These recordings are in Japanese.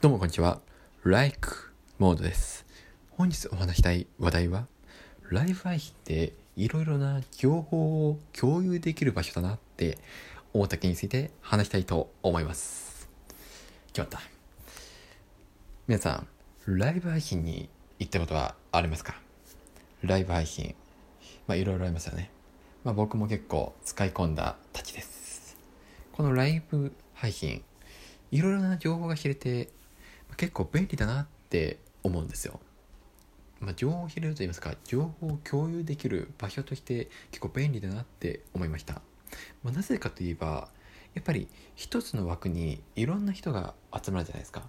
どうもこんにちは。Like モードです。本日お話したい話題は、ライブ配信っていろいろな情報を共有できる場所だなって思った件について話したいと思います。決まった。皆さん、ライブ配信に行ったことはありますか？ライブ配信。まあいろいろありますよね。まあ僕も結構使い込んだたちです。このライブ配信、いろいろな情報が知れて、結構便利だなって思うんですよ。まあ、情報を知れると言いますか、情報を共有できる場所として結構便利だなって思いました。まあ、なぜかといえば、やっぱり一つの枠にいろんな人が集まるじゃないですか。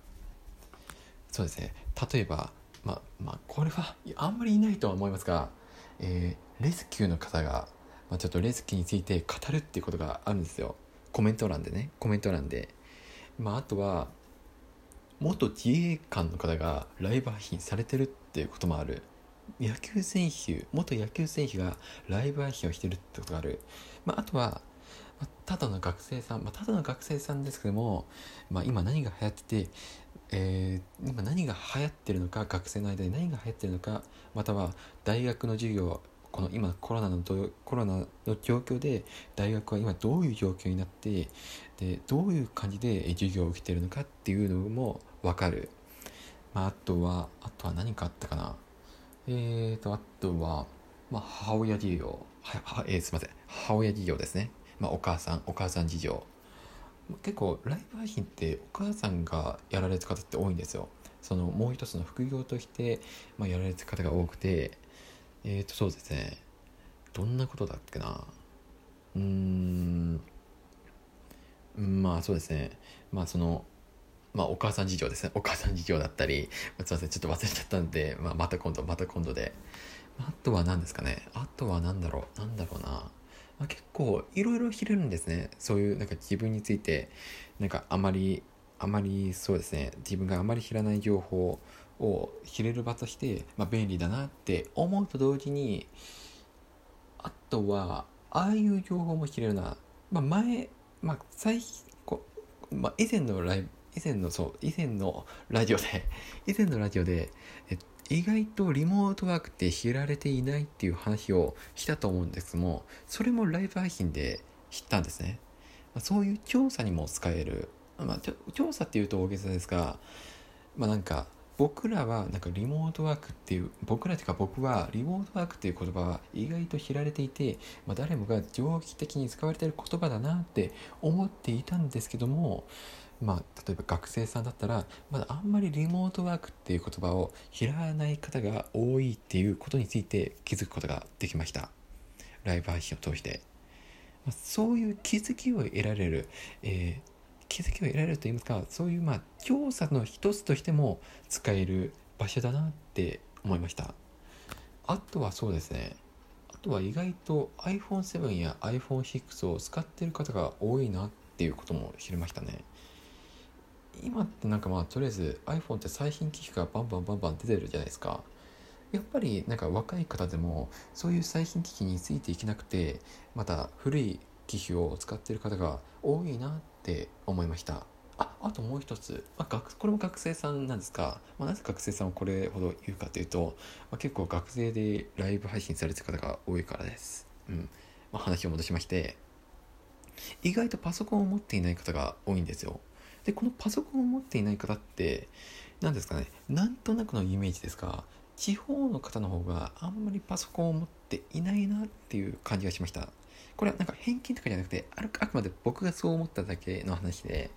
そうですね。例えば、まあ、まあ、これはあんまりいないとは思いますが、えーレスキューの方が、まあ、ちょっとレスキューについて語るっていうことがあるんですよ。コメント欄でね、コメント欄で。まあ、あとは、元自衛官の方がライブ配信されてるっていうこともある。野球選手元野球選手がライブ配信をしてるってことがある、まあ、あとはまあただの学生さん、まあ、ただの学生さんですけども、まあ、今何が流行ってて、えー今何が流行ってるのか学生の間で何が流行ってるのかまたは大学の授業この今コロナのコロナの状況で大学は今どういう状況になってでどういう感じで授業を受けてるのかっていうのも分かる、まあ、あとはあとは何かあったかな。えーとあとは、まあ、母親事情はは、えーすいません。母親事情ですね、まあ、お母さんお母さん事情結構ライブ配信ってお母さんがやられる方って多いんですよ。そのもう一つの副業として、まあ、やられる方が多くてえーとそうですね。どんなことだっけな。うーん。まあそうですね。まあそのまあお母さん事情ですね。お母さん事情だったりすいませんちょっと忘れちゃったんで、まあ、また今度また今度で。あとは何ですかね。あとは何だろう。何だろうな、まあ、結構いろいろ知れるんですね。そういうなんか自分についてなんかあまりあまりそうですね。自分があまり知らない情報を知れる場として、まあ、便利だなって思うと同時にあとはああいう情報も知れるな、まあ、前、まあ、最こまあ、以前のライブ以前のそう以前のラジオで 以前のラジオでえ意外とリモートワークって知られていないっていう話をしたと思うんですけどもそれもライブ配信で知ったんですね、まあ、そういう調査にも使える、まあ、調査っていうと大げさですがまあなんか僕らはなんかリモートワークっていう僕らというか僕はリモートワークっていう言葉は意外と知られていて、まあ、誰もが定期的に使われている言葉だなって思っていたんですけどもまあ例えば学生さんだったらまだあんまりリモートワークっていう言葉を知らない方が多いっていうことについて気づくことができました。ライブ配信を通して、まあ、そういう気づきを得られる、えー気づきを得られると言いますかそういうまあ調査の一つとしても使える場所だなって思いました。あとはそうですね。あとは意外と iPhone7 や iPhone6 を使ってる方が多いなっていうことも知りましたね。今ってなんかまあとりあえず iPhone って最新機器がバンバンバンバン出てるじゃないですか。やっぱりなんか若い方でもそういう最新機器についていけなくてまた古い機種を使ってる方が多いなって思いました。ああともう一つ、まあ、これも学生さんなんですが、まあ、なぜ学生さんをこれほど言うかというと、まあ、結構学生でライブ配信されてる方が多いからです、うん。まあ、話を戻しまして意外とパソコンを持っていない方が多いんですよ。でこのパソコンを持っていない方って何ですかね。なんとなくのイメージですが地方の方の方があんまりパソコンを持っていないなっていう感じがしました。これはなんか偏見とかじゃなくてあるあくまで僕がそう思っただけの話で、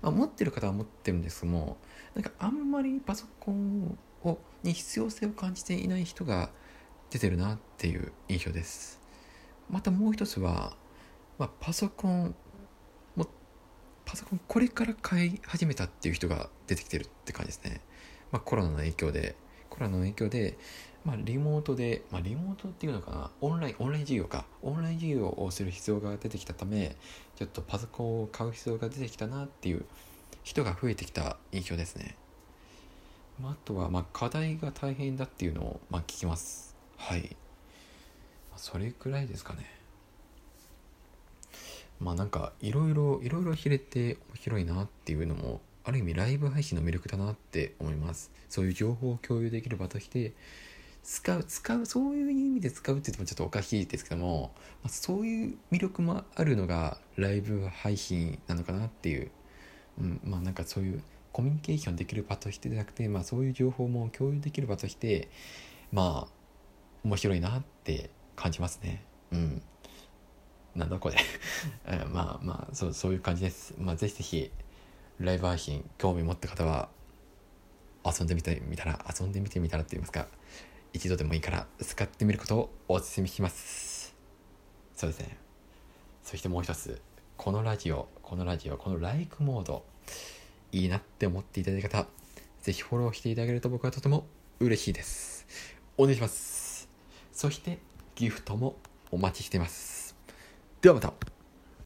まあ、持ってる方は持ってるんですけどもなんかあんまりパソコンをに必要性を感じていない人が出てるなっていう印象です。またもう一つは、まあ、パソコンもパソコンこれから買い始めたっていう人が出てきてるって感じですね、まあ、コロナの影響で。コロナの影響でまあ、リモートで、まあ、リモートっていうのかなオンラインオンライン授業か。オンライン授業をする必要が出てきたためちょっとパソコンを買う必要が出てきたなっていう人が増えてきた印象ですね、まあ、あとはまあ課題が大変だっていうのをまあ聞きます。はい、それくらいですかね。まあなんかいろいろいろいろ知れて面白いなっていうのもある意味ライブ配信の魅力だなって思います。そういう情報を共有できる場として使う使うそういう意味で使うって言ってもちょっとおかしいですけども、ま、そういう魅力もあるのがライブ配信なのかなっていう、うん、まあなんかそういうコミュニケーションできる場としてじゃなくて、まあ、そういう情報も共有できる場としてまあ面白いなって感じますね。うん。なんだこれ。まあまあそうそういう感じです。まあぜひぜひライブ配信興味持った方は遊んでみてみたら遊んでみてみたらって言いますか一度でもいいから使ってみることをお勧めしますそうですね。そしてもう一つこのラジオこのラジオこのライクモードいいなって思っていただいた方ぜひフォローしていただけると僕はとても嬉しいです。お願いしますそしてギフトもお待ちしています。ではまた。